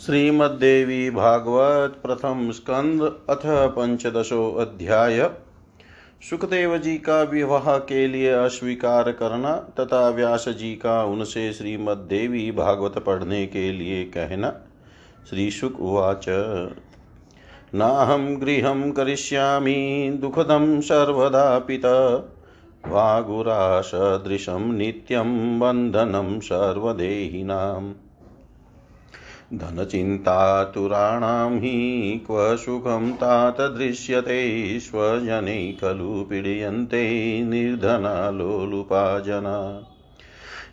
श्रीमद्देवी भागवत प्रथम स्कंद अथ पंचदशो अध्याय। सुखदेव जी का विवाह के लिए अस्वीकार करना तथा व्यास जी का उनसे श्रीमद्देवी भागवत पढ़ने के लिए कहना। श्री शुक उवाच। नाहं गृहं करिष्यामि, दुःखदं सर्वदा पित। वागुरासदृशं नित्यं बन्धनं सर्वदेहिनाम्। धनचिन्तातुराणां हि क्व सुखं तात दृश्यते स्वजने खलु पीड्यन्ते निर्धना लोलुपा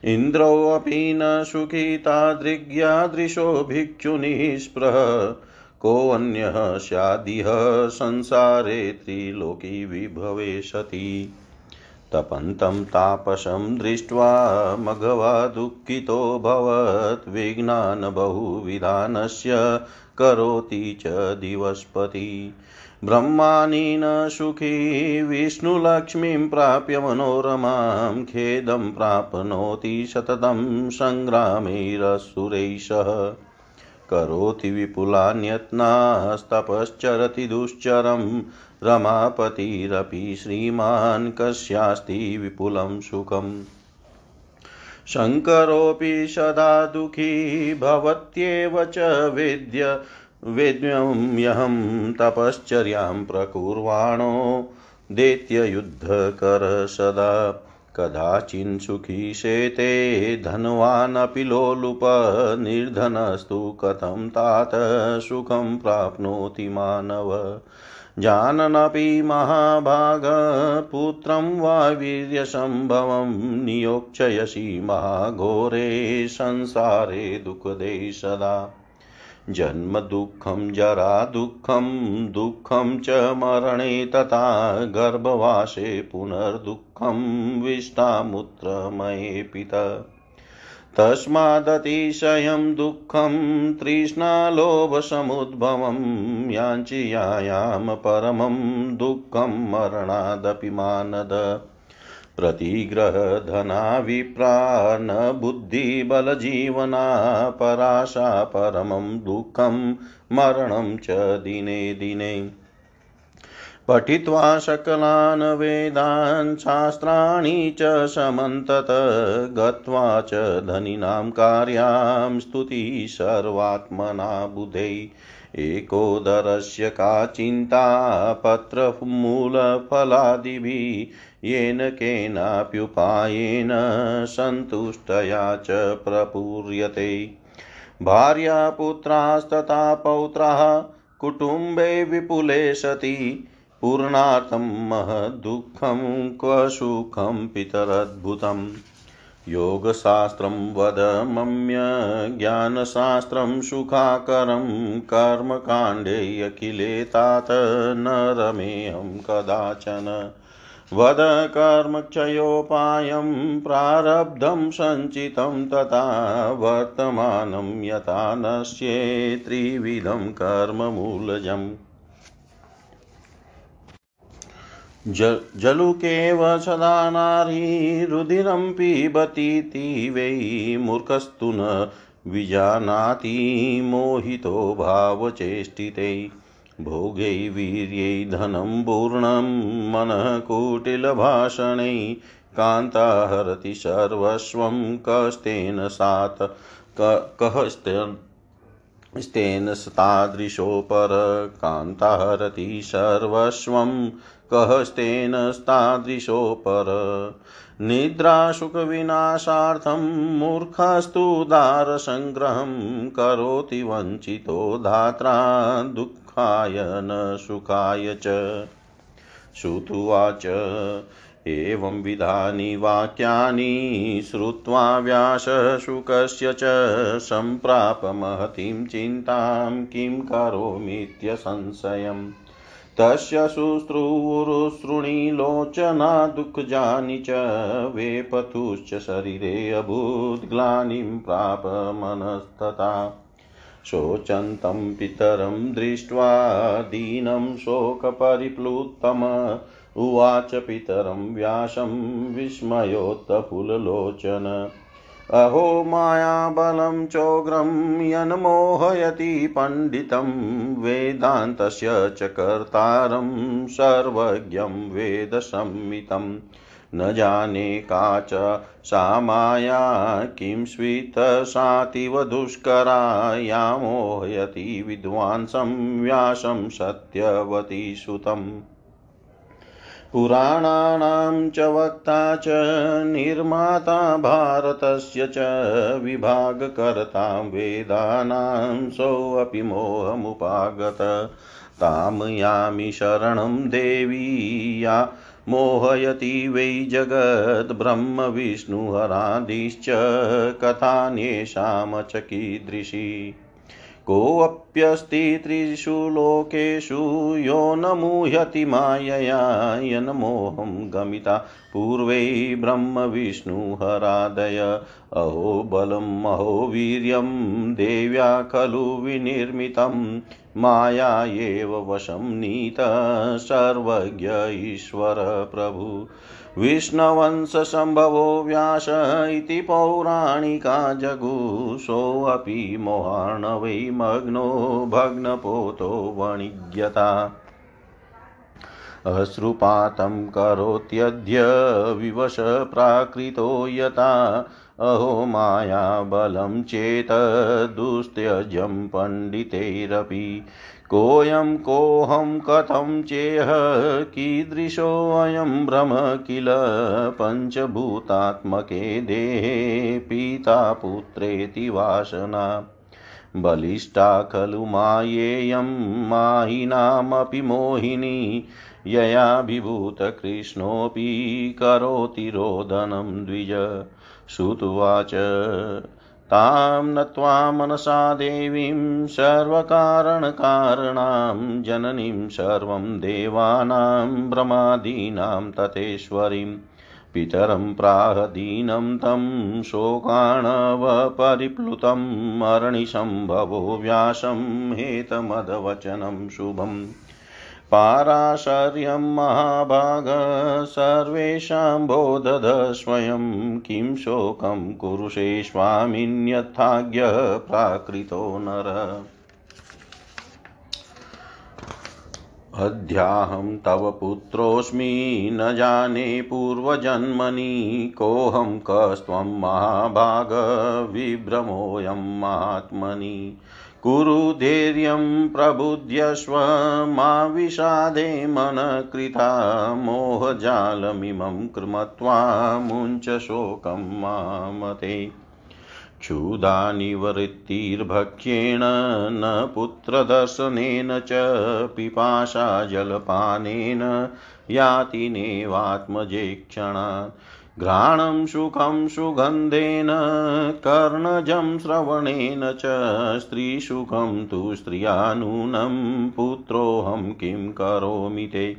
इन्द्रोऽपि न सुखी तादृग्यादृशो भिक्षुनिःस्पृह कोऽन्यः स्यादिह संसारे त्रिलोकी विभवे सति। तपन्तं तापसं दृष्ट्वा मघवा दुःखितोऽभवत् विघ्नान् बहुविधानस्य करोति च दिवस्पति। ब्रह्माणि न सुखी विष्णुलक्ष्मीं प्राप्य मनोरमां खेदं प्राप्नोति सततं सङ्ग्रामैरसुरैः। सह करोति विपुलान्यत्नास्तपश्चरति दुश्चरं रमापतिरपि श्रीमान् कस्यास्ति विपुलं सुखम्। शङ्करोऽपि सदा दुःखी, भवत्येव च वेद्य वेद्यम्यहं तपश्चर्यां प्रकुर्वाणो, दैत्ययुद्धकर सदा। कदाचिन्सुखी शेते धनवानपि लोलुप निर्धनस्तु कथं तात सुखं प्राप्नोति मानव। जाननपि महाभागपुत्रं वा वीर्यसम्भवं नियोक्षयसि महाघोरे संसारे दुःखदे सदा। जन्मदुःखं, जरादुःखं, दुःखं च मरणे तथा गर्भवासे पुनर्दुःखं विष्टामुत्रमये पिता तस्मादतिशयं दुःखं तृष्णालोभसमुद्भवं याञ्चियायां परमं दुःखं मरणादपि मानद। प्रतिग्रहधना विप्रा न बुद्धिबलजीवना पराशा परमं दुःखं मरणं च दिने दिने। पठित्वा सकलान् वेदान् शास्त्राणि च समन्तत गत्वा च धनिनां कार्यां स्तुति सर्वात्मना बुधै। एकोदरस्य का चिन्ता पत्रमूलफलादिभिः। येन केनाप्युपायेन सन्तुष्टया च प्रपूर्यते। भार्यापुत्रास्तथा पौत्राः, कुटुम्बे विपुले सति। पूर्णार्थं महद्दुःखं क्व सुखं पितरद्भुतम् योगशास्त्रं वद मम्य, ज्ञानशास्त्रं सुखाकरं, कर्मकाण्डे अखिले तात न रमेऽहं कदाचन। वद कर्मक्षयोपायं, प्रारब्धं सञ्चितं तथा वर्तमानं यथा नश्ये त्रिविधं कर्ममूलजम्। जलुकेव सदा नारी रुधिरं पिबतीति वै मूर्खस्तु न विजानाति मोहितो भावचेष्टिते। भोगै वीर्यै धनं पूर्णं मनः कुटिलभाषणै कान्ता हरति सर्वस्वं कस्तेन सात् कहस्तेन स्तेन तादृशोपर कान्ता हरति सर्वस्वं कहस्तेन तादृशोपर निद्रासुखविनाशार्थं मूर्खस्तु दारसङ्ग्रहं करोति वञ्चितो धात्रा दुःखाय न सुखाय च। श्रुत्वाच एवं विधानि वाक्यानि श्रुत्वा व्यासशुकस्य च सम्प्राप महतीं चिन्तां किं करोमीत्यसंशयम्। तस्य शुश्रूरुशृणिलोचना दुःखजानि च वेपथुश्च शरीरे अभूद्ग्लानिं प्राप मनस्तथा। शोचन्तं पितरं दृष्ट्वा दीनं शोकपरिप्लुतम उवाच पितरं व्यासं विस्मयोत्तफुल्लोचन। अहो मायाबलं चोग्रं यन्मोहयति पण्डितं वेदान्तस्य च कर्तारं सर्वज्ञं वेदसंमितं। न जाने का च सा माया, किं स्वितसातिव दुष्करा, या मोहयति विद्वांसं, व्यासं सत्यवती सुतम् पुराणानां च वक्ता च, निर्माता भारतस्य च, विभागकर्ता वेदानां सोऽपि मोहमुपागत। तां यामि शरणं देवी, या मोहयति वै जगद्ब्रह्मविष्णुहरादिश्च कथान्येषां च कीदृशी। कोऽप्यस्ति त्रिषु लोकेषु यो न मुह्यति मायया यन्मोहं गमिता। पूर्वै ब्रह्मविष्णुहरादय अहो बलम् अहो वीर्यं, देव्या खलु विनिर्मितं। माया एव वशं नीत सर्वज्ञ ईश्वर प्रभु। विष्णवंशसम्भवो व्यास इति पौराणिका जगुषोऽपि मोहाण वै मग्नो भग्नपोतो वणिज्यता अश्रुपातं करोत्यद्य विवश प्राकृतो यथा अहो मायाबलं चेत् दुस्त्यजं पण्डितैरपि। कोऽयं कोऽहं कथं चेह कीदृशोऽयं भ्रम किल पञ्चभूतात्मके देहे पिता पुत्रेति वासना। बलिष्ठा खलु मायेयं मायिनामपि मोहिनी। ययाभिभूतकृष्णोऽपि करोति रोदनं द्विज। श्रुत्वाच। तां नत्वा मनसा देवीं सर्वकारणकारणां, जननीं सर्वं देवानां भ्रमादीनां ततेश्वरीं पितरं प्राहदीनं तं शोकाणवपरिप्लुतम् अरणिसम्भवो व्यासं हेतमदवचनं शुभम्। पाराशर्यं महाभाग, सर्वेषां बोधद स्वयं किं शोकं कुरुषे स्वामिन्यथाज्ञ प्राकृतो नर। अद्याहं तव पुत्रोऽस्मि न जाने पूर्वजन्मनि, कोऽहं कस्त्वं महाभाग विभ्रमोऽयं महात्मनि कुरु धैर्यं प्रबुध्यस्व मा विषादे मनकृता मोहजालमिमं कृमत्वा मुञ्च शोकं मामते। क्षुधा निवृत्तिर्भक्ष्येण न पुत्रदर्शनेन च पिपाशा जलपानेन याति नेवात्मजेक्षणात् घ्राणं सुखं सुगन्धेन, कर्णजं श्रवणेन च स्त्रीसुखं तु स्त्रियानूनं पुत्रोऽहं किं करोमि ते?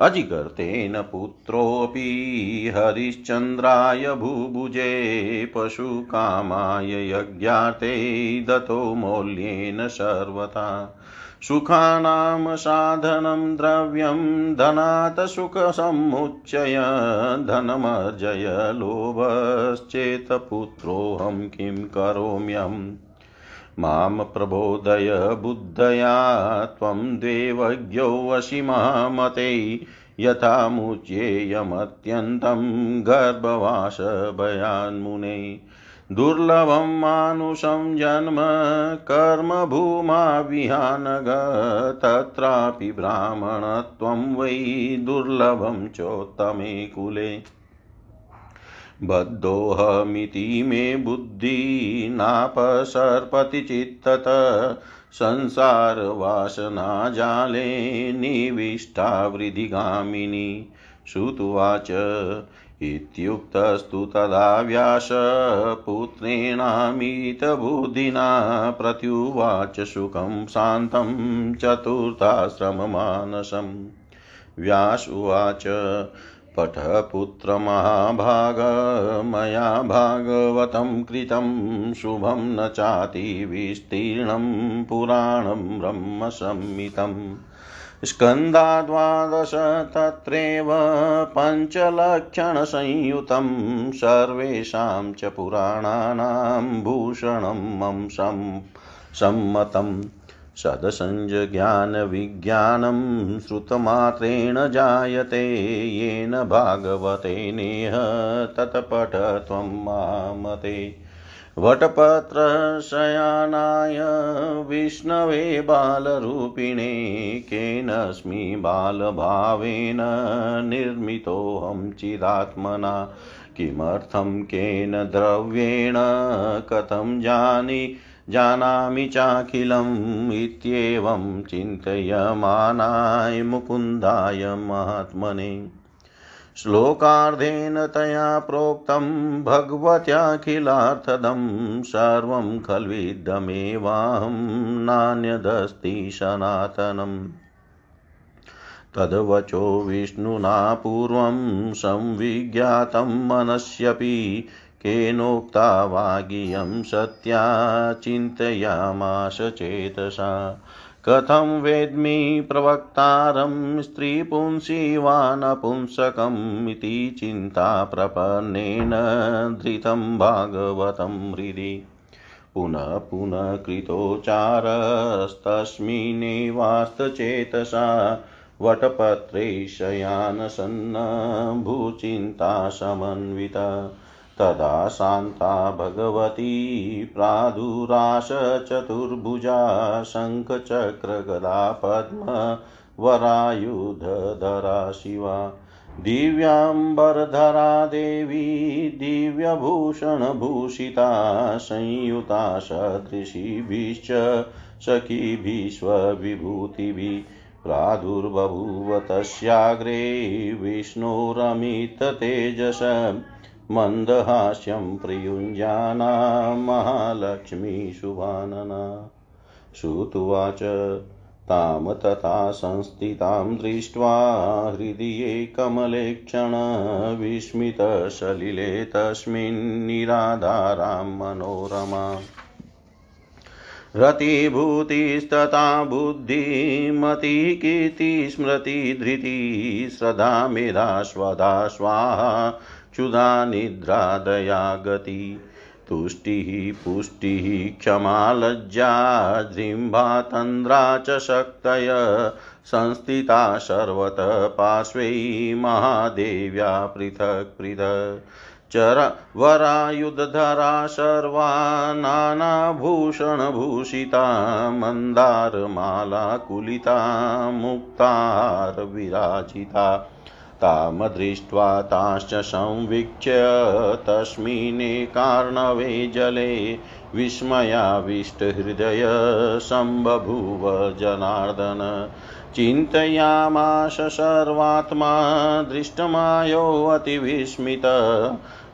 अजिगर्तेन पुत्रोऽपि हरिश्चन्द्राय भूभुजे, पशुकामाय यज्ञार्थे दतो मौल्येन सर्वथा। सुखानां साधनं द्रव्यं धनात् सुखसमुच्चय, धनमर्जय, लोभश्चेत् पुत्रोऽहं किं करोम्यहम् माँ प्रबोधय बुद्धया, त्वं देवज्ञो वसि मामते यथा मुच्येयमत्यन्तं गर्भवासभयान्मुने। दुर्लभं मानुषं जन्म कर्मभूमा विहानग तत्रापि ब्राह्मणत्वं वै दुर्लभं चोत्तमे कुले। बद्धोऽहमिति मे बुद्धि नापसर्पति चित्तत संसारवासनाजाले निविष्टा वृद्धिगामिनी। श्रुत्वाच इत्युक्तस्तु तदा व्यासपुत्रेणामितबुद्धिना प्रत्युवाच सुखं शान्तं चतुर्थाश्रममानसं व्यास उवाच, पठपुत्रमहाभाग, मया भागवतं कृतं, शुभं न चाति विस्तीर्णं पुराणं ब्रह्मसंहितम् स्कन्धा द्वादश तत्रैव पञ्चलक्षणसंयुतं सर्वेषां च पुराणानां भूषणं मम सम्मतम् सदसञ्जज्ञानविज्ञानं श्रुतमात्रेण जायते येन भागवते नेह तत्पठ त्वं मामते वटपत्रशयानाय विष्णवे बालरूपिणे केनस्मि बालभावेन निर्मितोऽहं चिदात्मना। किमर्थं केन द्रव्येण कथं जानि जानामि चाखिलम् इत्येवं चिन्तयमानाय मुकुन्दाय महात्मने। श्लोकार्धेन तया प्रोक्तं भगवत्याखिलार्थदं सर्वं खल्विदमेवाहं नान्यदस्ति सनातनम्। तद्वचो विष्णुना पूर्वं संविज्ञातं मनस्यपि केनोक्ता वागियं सत्या चिन्तयामाश चेतसा। कथं वेद्मि प्रवक्तारं स्त्रीपुंसि वा नपुंसकम् इति चिन्ता प्रपन्नेन धृतं भागवतं हृदि। पुनः पुनः कृतोच्चारस्तस्मिन्नेवास्तचेतसा वटपत्रे शयानसन्न समन्विता तदा शान्ता भगवती प्रादुराश चतुर्भुजा शङ्खचक्रगदा पद्मवरायुधरा शिवा। दिव्याम्बरधरा देवी, दिव्यभूषणभूषिता, संयुता सदृशिभिश्च सखीभिस्वविभूतिभिः प्रादुर्बभूव तस्याग्रे विष्णुरमिततेजस मन्दहास्यं प्रयुञ्जाना महालक्ष्मीशुभानना। श्रुत्वाच तां तथा संस्थितां दृष्ट्वा हृदये कमलेक्षण विस्मितसलिले तस्मिन्निराधारां मनोरमा। रतिभूतिस्तथा बुद्धिमती कीर्तिस्मृतिधृतिः श्रद्धा मेधा स्वधा स्वाहा क्षुधा निद्रादया गति। तुष्टिः पुष्टिः क्षमा लज्जा जृम्भातन्द्रा च शक्तय। संस्थिता सर्वतः पार्श्वे महादेव्या पृथक् पृथक्। चर वरायुधरा सर्वा नानाभूषणभूषिता मन्दारमालाकुलिता मुक्तारविराजिता तां दृष्ट्वा ताश्च संवीक्ष्य तस्मिन्नेकार्णवे जले विस्मयाविष्टहृदय सम्बभूव जनार्दन। चिन्तयामाश सर्वात्मा दृष्टमायोऽतिविस्मित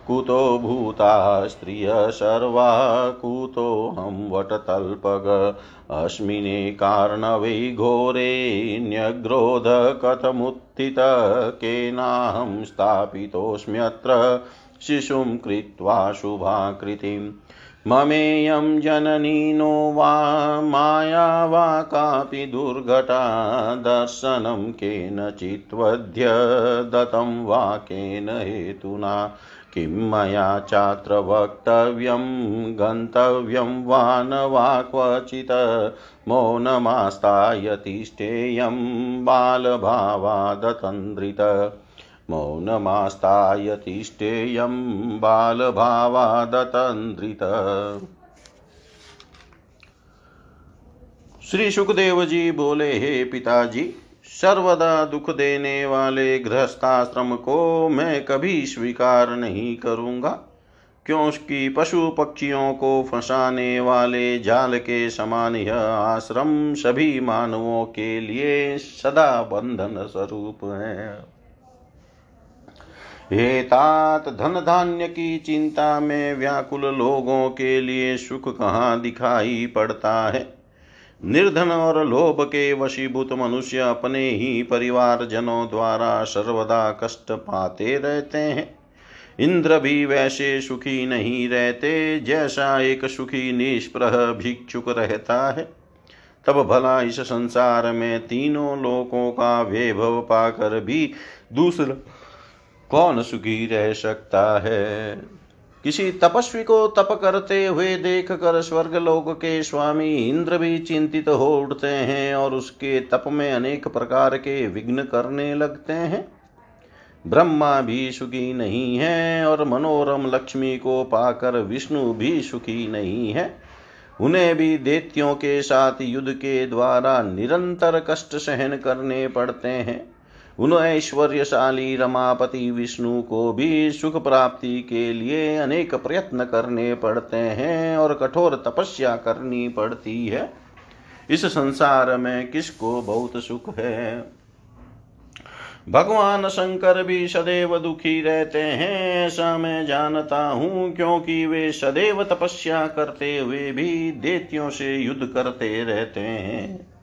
कुतो भूता स्त्रिय सर्वा कुतोऽहं वटतल्पग। अस्मिने कार्णवै घोरे न्यग्रोध कथमुत्थित केनाहं स्थापितोऽस्म्यत्र शिशुं कृत्वा शुभाकृतिं ममेयं जननी नो वा, माया वा कापि दुर्घटा, दर्शनं केनचित्वद्य वा केन हेतुना। किं मया चात्र वक्तव्यं गन्तव्यं वा न वा क्वचित् मौनमास्ताय तिष्ठेयं बालभावादतन्द्रित। मौनमास्ताय तिष्ठेयं बालभावादतन्द्रित। श्री सुखदेव जी बोले, हे पिताजी सर्वदा दुख देने वाले गृहस्थाश्रम को मैं कभी स्वीकार नहीं करूँगा। क्योंकि पशु पक्षियों को फंसाने वाले जाल के समान यह आश्रम सभी मानवों के लिए सदा बंधन स्वरूप है। हे तात धन धान्य की चिंता में व्याकुल लोगों के लिए सुख कहाँ दिखाई पड़ता है? निर्धन और लोभ के वशीभूत मनुष्य अपने ही परिवार जनों द्वारा सर्वदा कष्ट पाते रहते हैं। इंद्र भी वैसे सुखी नहीं रहते, जैसा एक सुखी निष्प्रह भिक्षुक रहता है। तब भला इस संसार में तीनों लोकों का वैभव पाकर भी दूसरा कौन सुखी रह सकता है? किसी तपस्वी को तप करते हुए देख कर स्वर्ग लोक के स्वामी इंद्र भी चिंतित हो उठते हैं और उसके तप में अनेक प्रकार के विघ्न करने लगते हैं। ब्रह्मा भी सुखी नहीं है और मनोरम लक्ष्मी को पाकर विष्णु भी सुखी नहीं है। उन्हें भी देत्यों के साथ युद्ध के द्वारा निरंतर कष्ट सहन करने पड़ते हैं। उन ऐश्वर्यशाली रमापति विष्णु को भी सुख प्राप्ति के लिए अनेक प्रयत्न करने पड़ते हैं और कठोर तपस्या करनी पड़ती है। इस संसार में किसको बहुत सुख है? भगवान शंकर भी सदैव दुखी रहते हैं, ऐसा मैं जानता हूँ, क्योंकि वे सदैव तपस्या करते हुए भी देतियों से युद्ध करते रहते हैं।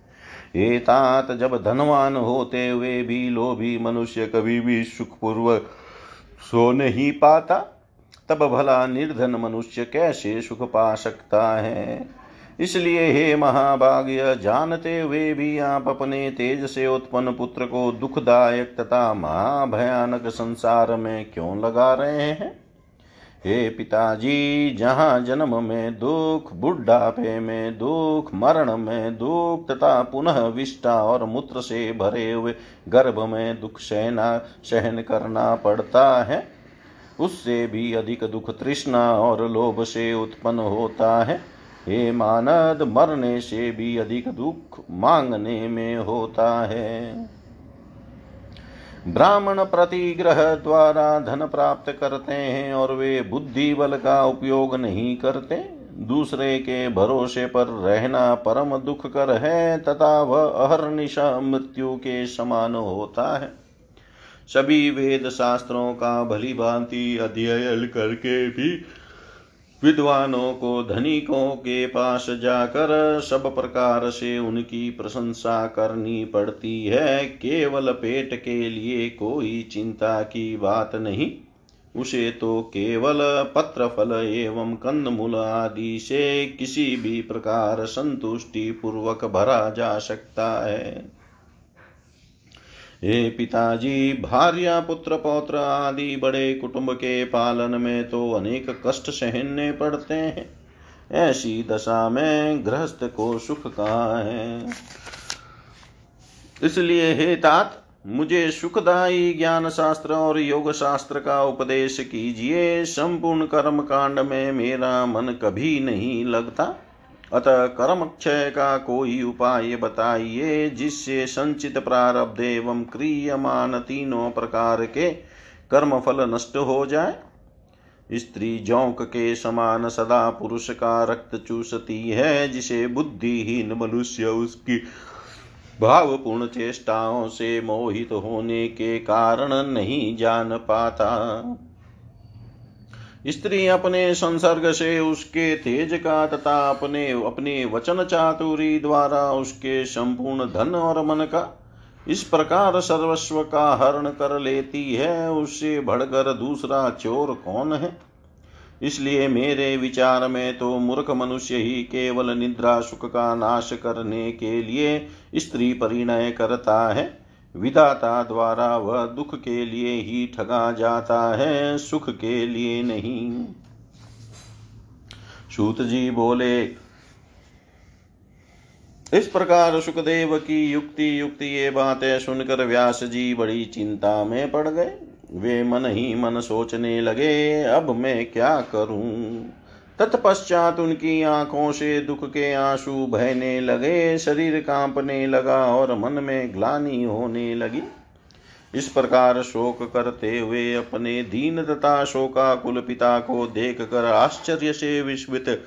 एतात जब धनवान होते हुए भी लोभी मनुष्य कभी भी सुखपूर्वक सो नहीं पाता, तब भला निर्धन मनुष्य कैसे सुख पा सकता है? इसलिए हे महाभाग्य, जानते हुए भी आप अपने तेज से उत्पन्न पुत्र को दुखदायक तथा महाभयानक संसार में क्यों लगा रहे हैं? हे पिताजी, जहाँ जन्म में दुख, बुढ़ापे में दुख, मरण में दुख तथा पुनः विष्टा और मूत्र से भरे हुए गर्भ में दुख सहना, सहन करना पड़ता है। उससे भी अधिक दुख तृष्णा और लोभ से उत्पन्न होता है। हे मानद, मरने से भी अधिक दुख मांगने में होता है। ब्राह्मण प्रतिग्रह द्वारा धन प्राप्त करते हैं और वे बुद्धि बल का उपयोग नहीं करते, दूसरे के भरोसे पर रहना परम दुख कर है, तथा वह अहर्निशा मृत्यु के समान होता है। सभी वेद शास्त्रों का भली भांति अध्ययन करके भी विद्वानों को, धनिकों के पास जाकर सब प्रकार से उनकी प्रशंसा करनी पड़ती है। केवल पेट के लिए कोई चिंता की बात नहीं। उसे तो केवल पत्र फल एवं कंद मूल आदि से किसी भी प्रकार संतुष्टि पूर्वक भरा जा सकता है। हे पिताजी, भार्या, पुत्र, पौत्र आदि बड़े कुटुंब के पालन में तो अनेक कष्ट सहने पड़ते हैं। ऐसी दशा में गृहस्थ को सुख कहाँ है। इसलिए हे तात, मुझे सुखदायी ज्ञान शास्त्र और योग शास्त्र का उपदेश कीजिए। संपूर्ण कर्म कांड में मेरा मन कभी नहीं लगता। अतः कर्म क्षय का कोई उपाय बताइए, जिससे संचित प्रारब्ध एवं क्रियमान तीनों प्रकार के कर्म फल नष्ट हो जाए। स्त्री जौक के समान सदा पुरुष का रक्त चूसती है, जिसे बुद्धिहीन मनुष्य उसकी भावपूर्ण चेष्टाओं से मोहित होने के कारण नहीं जान पाता। स्त्री अपने संसर्ग से उसके तेज का तथा अपने अपने वचन चातुरी द्वारा उसके संपूर्ण धन और मन का इस प्रकार सर्वस्व का हरण कर लेती है, उससे बढ़कर दूसरा चोर कौन है? इसलिए मेरे विचार में तो मूर्ख मनुष्य ही केवल निद्रा सुख का नाश करने के लिए स्त्री परिणय करता है। विधाता द्वारा वह दुख के लिए ही ठगा जाता है, सुख के लिए नहीं। सूत जी बोले, इस प्रकार सुखदेव की युक्ति युक्ति ये बातें सुनकर व्यास जी बड़ी चिंता में पड़ गए। वे मन ही मन सोचने लगे, अब मैं क्या करूँ? तत्पश्चात उनकी आँखों से दुख के आँसू बहने लगे, शरीर कांपने लगा और मन में ग्लानी होने लगी। इस प्रकार शोक करते हुए अपने दीन तथा शोकाकुल पिता को देख कर आश्चर्य से विस्मित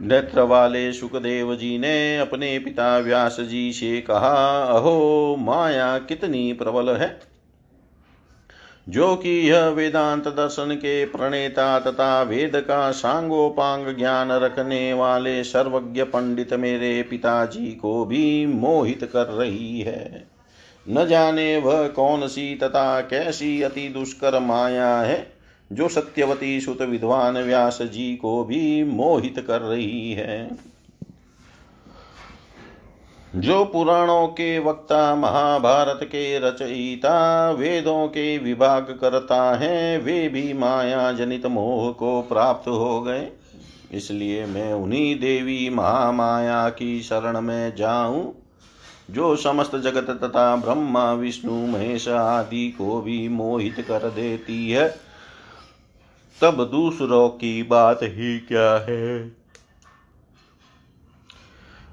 नेत्र वाले सुखदेव जी ने अपने पिता व्यास जी से कहा, अहो, माया कितनी प्रबल है। जो कि यह वेदांत दर्शन के प्रणेता तथा वेद का सांगोपांग ज्ञान रखने वाले सर्वज्ञ पंडित मेरे पिताजी को भी मोहित कर रही है। न जाने वह कौन सी तथा कैसी अति दुष्कर माया है, जो सत्यवती सुत विद्वान व्यास जी को भी मोहित कर रही है। जो पुराणों के वक्ता महाभारत के रचयिता, वेदों के विभाग करता है, वे भी माया जनित मोह को प्राप्त हो गए। इसलिए मैं उन्हीं देवी महामाया की शरण में जाऊँ, जो समस्त जगत तथा ब्रह्मा, विष्णु, महेश आदि को भी मोहित कर देती है। तब दूसरों की बात ही क्या है?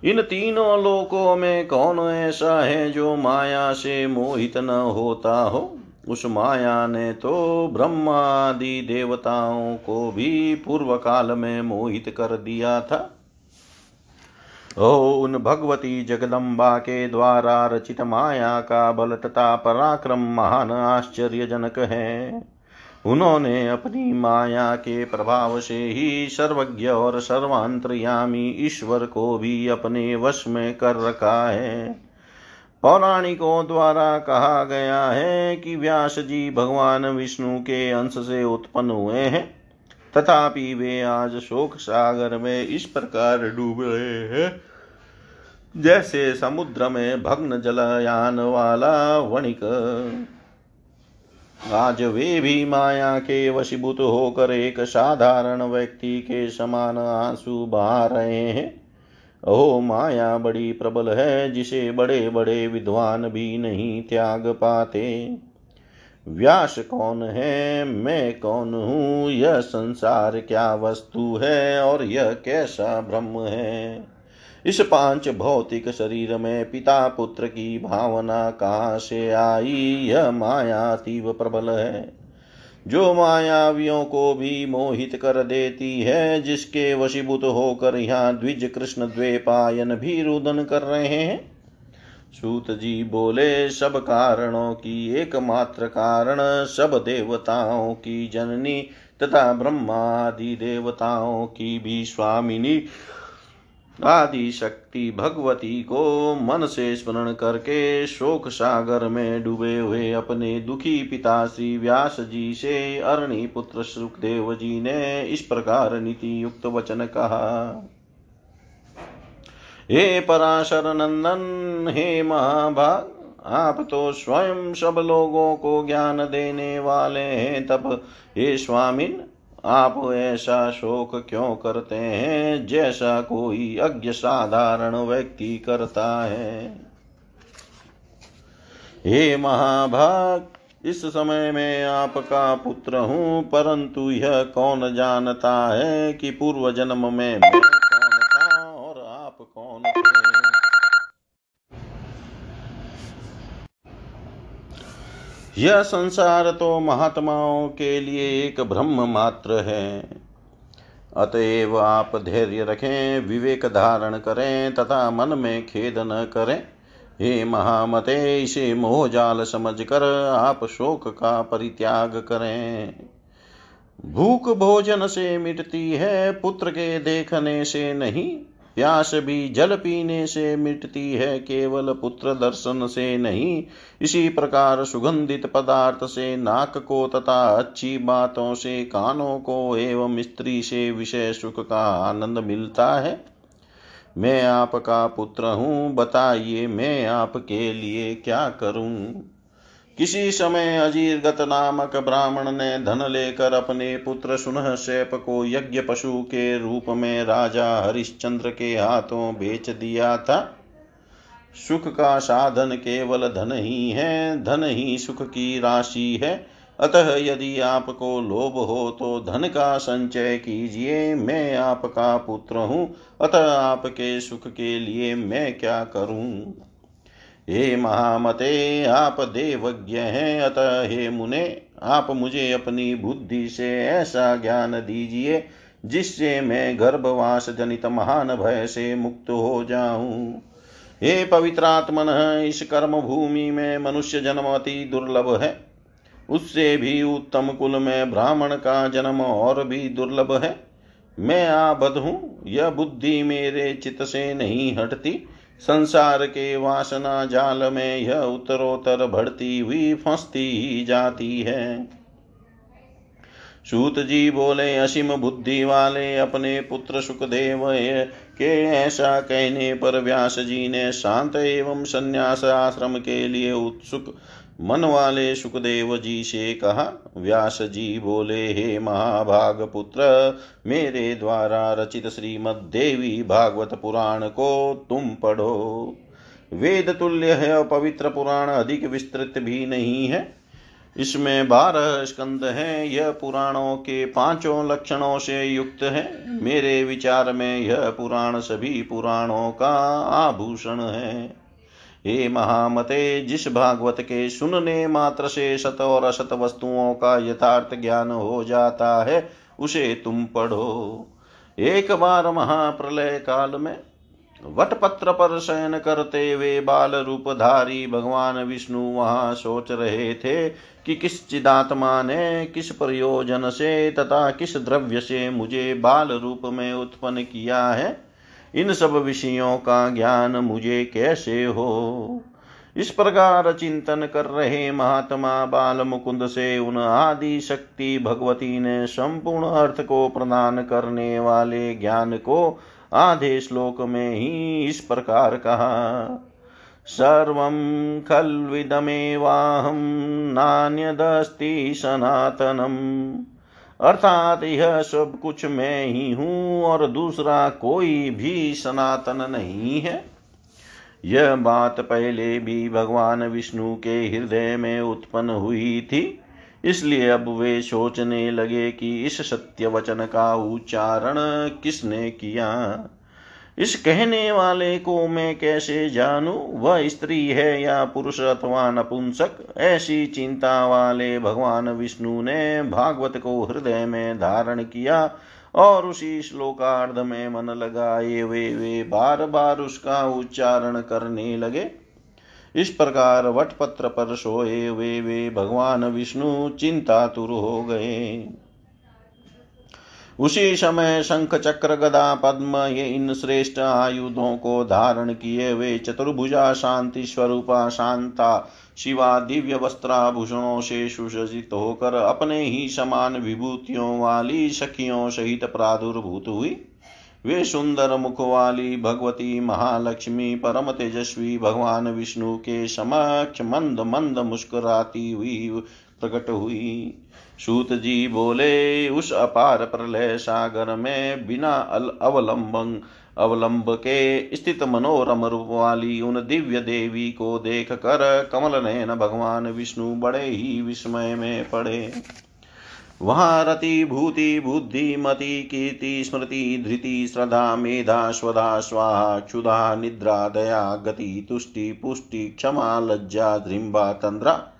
इन तीनों लोकों में कौन ऐसा है जो माया से मोहित न होता हो? उस माया ने तो ब्रह्मादि देवताओं को भी पूर्व काल में मोहित कर दिया था। ओ, उन भगवती जगदम्बा के द्वारा रचित माया का बल तथा पराक्रम महान आश्चर्यजनक है। उन्होंने अपनी माया के प्रभाव से ही सर्वज्ञ और सर्वांतरयामी ईश्वर को भी अपने वश में कर रखा है। पौराणिकों द्वारा कहा गया है कि व्यास जी भगवान विष्णु के अंश से उत्पन्न हुए हैं। तथापि वे आज शोक सागर में इस प्रकार डूब रहे हैं। जैसे समुद्र में भग्न जलयान वाला वणिक। आज वे भी माया के वशीभूत होकर एक साधारण व्यक्ति के समान आँसू बहा रहे हैं। ओ माया बड़ी प्रबल है, जिसे बड़े बड़े विद्वान भी नहीं त्याग पाते। व्यास कौन है, मैं कौन हूँ, यह संसार क्या वस्तु है और यह कैसा ब्रह्म है? इस पाँच भौतिक शरीर में पिता पुत्र की भावना कहाँ से आई, यह माया अतीव प्रबल है। जो मायावियों को भी मोहित कर देती है, जिसके वशीभूत होकर यहाँ द्विज कृष्ण द्वेपायन भी रुदन कर रहे हैं। सूत जी बोले, सब कारणों की एकमात्र कारण सब देवताओं की जननी तथा ब्रह्मादि देवताओं की भी स्वामिनी आदि शक्ति भगवती को मन से स्मरण करके शोक सागर में डूबे हुए अपने दुखी पिता श्री व्यास जी से अरणि पुत्र सुखदेव जी ने इस प्रकार नीति युक्त वचन कहा। हे पराशर नंदन, हे महाभाग, आप तो स्वयं सब लोगों को ज्ञान देने वाले हैं, तब हे स्वामिन आप ऐसा शोक क्यों करते हैं? जैसा कोई अज्ञ साधारण व्यक्ति करता है। हे महाभाग, इस समय में आपका पुत्र हूँ, परंतु यह कौन जानता है कि पूर्व जन्म में मैं यह संसार तो महात्माओं के लिए एक ब्रह्म मात्र है। अतएव आप धैर्य रखें, विवेक धारण करें, तथा मन में खेद न करें। हे महामते, इसे मोहजाल समझकर आप शोक का परित्याग करें। भूख भोजन से मिटती है, पुत्र के देखने से नहीं। प्यास भी जल पीने से मिटती है, केवल पुत्र दर्शन से नहीं। इसी प्रकार सुगंधित पदार्थ से नाक को तथा अच्छी बातों से, कानों को एवं स्त्री से विषय सुख का आनंद मिलता है। मैं आपका पुत्र हूँ, बताइए मैं आपके लिए क्या करूँ? किसी समय अजीरगत नामक ब्राह्मण ने धन लेकर अपने पुत्र सुनह शैप को यज्ञ पशु के रूप में राजा हरिश्चंद्र के हाथों बेच दिया था। सुख का साधन केवल धन ही है, धन ही सुख की राशि है। अतः यदि आपको लोभ हो तो धन का संचय कीजिए, मैं आपका पुत्र हूँ, अतः आपके सुख के लिए मैं क्या करूँ? हे महामते, आप देवज्ञ हैं, अतः हे मुने, आप मुझे अपनी बुद्धि से ऐसा ज्ञान दीजिए, जिससे मैं गर्भवास जनित महान भय से मुक्त हो जाऊँ। हे पवित्रात्मन इस कर्म भूमि में मनुष्य जन्म अति दुर्लभ है। उससे भी उत्तम कुल में ब्राह्मण का जन्म और भी दुर्लभ है। मैं आबद्ध हूँ, यह बुद्धि मेरे चित्त से नहीं हटती। संसार के वासना जाल में यह उत्तरोत्तर बढ़ती हुई फंसती जाती है। सूत जी बोले, असीम बुद्धि वाले, अपने पुत्र सुखदेव के ऐसा कहने पर व्यास जी ने शांत एवं संन्यास आश्रम के लिए उत्सुक मन वाले सुखदेव जी से कहा व्यास जी बोले, हे महाभाग पुत्र मेरे द्वारा रचित श्रीमद देवी भागवत पुराण को तुम पढ़ो। वेद तुल्य है और पवित्र पुराण अधिक विस्तृत भी नहीं है। इसमें बारह स्कंद है, यह पुराणों के पाँचों लक्षणों से युक्त है। मेरे विचार में यह पुराण सभी पुराणों का आभूषण है। हे महामते, जिस भागवत के सुनने मात्र से सत और असत वस्तुओं का यथार्थ ज्ञान हो जाता है, उसे तुम पढ़ो। एक बार महाप्रलय काल में वटपत्र पर शयन करते वे बाल रूपधारी भगवान विष्णु वहाँ सोच रहे थे कि किस चिदात्मा ने किस प्रयोजन से तथा किस द्रव्य से मुझे बाल रूप में उत्पन्न किया है। इन सब विषयों का ज्ञान मुझे कैसे हो? इस प्रकार चिंतन कर रहे महात्मा बाल मुकुंद से उन आदि शक्ति भगवती ने संपूर्ण अर्थ को प्रदान करने वाले ज्ञान को आधे श्लोक में ही इस प्रकार कहा। सर्वं खल्विदमेवाहं नान्यदस्ति सनातनम। अर्थात यह सब कुछ मैं ही हूँ और दूसरा कोई भी सनातन नहीं है। यह बात पहले भी भगवान विष्णु के हृदय में उत्पन्न हुई थी, इसलिए अब वे सोचने लगे कि इस सत्य वचन का उच्चारण किसने किया? इस कहने वाले को मैं कैसे जानू? वह स्त्री है या पुरुष अथवा नपुंसक? ऐसी चिंता वाले भगवान विष्णु ने भागवत को हृदय में धारण किया और उसी श्लोकार्ध में मन लगाए वे वे बार बार उसका उच्चारण करने लगे। इस प्रकार वटपत्र पर सोए वे वे भगवान विष्णु चिंतातुर हो गए। उसी समय शंख चक्र गदा पद्म ये इन श्रेष्ठ आयुधों को धारण किए वे चतुर्भुजा शांति स्वरूपा शांता शिवा दिव्य वस्त्राभूषणों से सुसज्जित होकर अपने ही समान विभूतियों वाली सखियों सहित प्रादुर्भूत हुई। वे सुंदर मुख वाली भगवती महालक्ष्मी, परम तेजस्वी भगवान विष्णु के समक्ष मंद मंद मुस्कुराती हुई प्रकट हुई। सूत जी बोले, उस अपार प्रलय सागर में बिना अवलंबन, अवलंब के स्थित मनोरम रूप वाली उन दिव्य देवी को देख कर कमल नयन भगवान विष्णु बड़े ही विस्मय में पड़े। वहाँ रति भूति, बुद्धि, मति, कीर्ति, स्मृति, धृति, श्रद्धा, मेधा, स्वधा, स्वाहा, क्षुधा, निद्रा, दया, गति, तुष्टि, पुष्टि, क्षमा, लज्जा, ध्रिम्बा, तंद्रा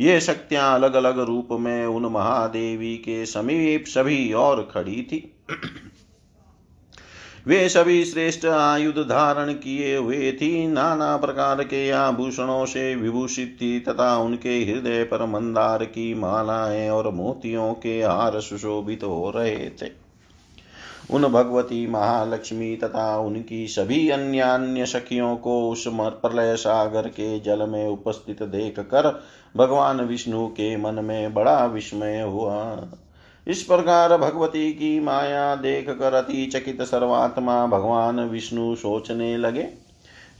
ये शक्तियाँ अलग अलग रूप में उन महादेवी के समीप सभी और खड़ी थी। वे सभी श्रेष्ठ आयुध धारण किए हुए थी। नाना प्रकार के आभूषणों से विभूषित थी तथा उनके हृदय पर मंदार की मालाएँ और मोतियों के हार सुशोभित हो रहे थे। उन भगवती महालक्ष्मी तथा उनकी सभी अन्य अन्य सखियों को उस प्रलय सागर के जल में उपस्थित देख कर भगवान विष्णु के मन में बड़ा विस्मय हुआ। इस प्रकार भगवती की माया देख कर अति चकित सर्वात्मा भगवान विष्णु सोचने लगे,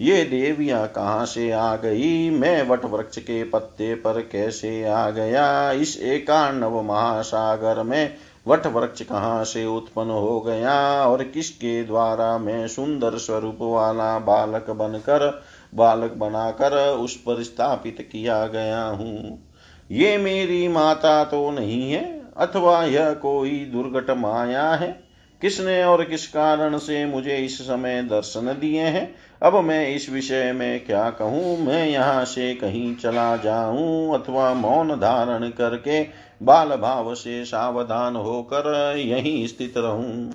ये देवियाँ कहाँ से आ गई? मैं वट वृक्ष के पत्ते पर कैसे आ गया? इस एकाणव महासागर में वट वृक्ष कहाँ से उत्पन्न हो गया और किसके द्वारा मैं सुंदर स्वरूप वाला बालक बनकर, बालक बनाकर उस पर स्थापित किया गया हूँ? ये मेरी माता तो नहीं है, अथवा यह कोई दुर्घट माया है? किसने और किस कारण से मुझे इस समय दर्शन दिए हैं? अब मैं इस विषय में क्या कहूँ? मैं यहाँ से कहीं चला जाऊँ? अथवा मौन धारण करके बाल भाव से सावधान होकर यहीं स्थित रहूँ?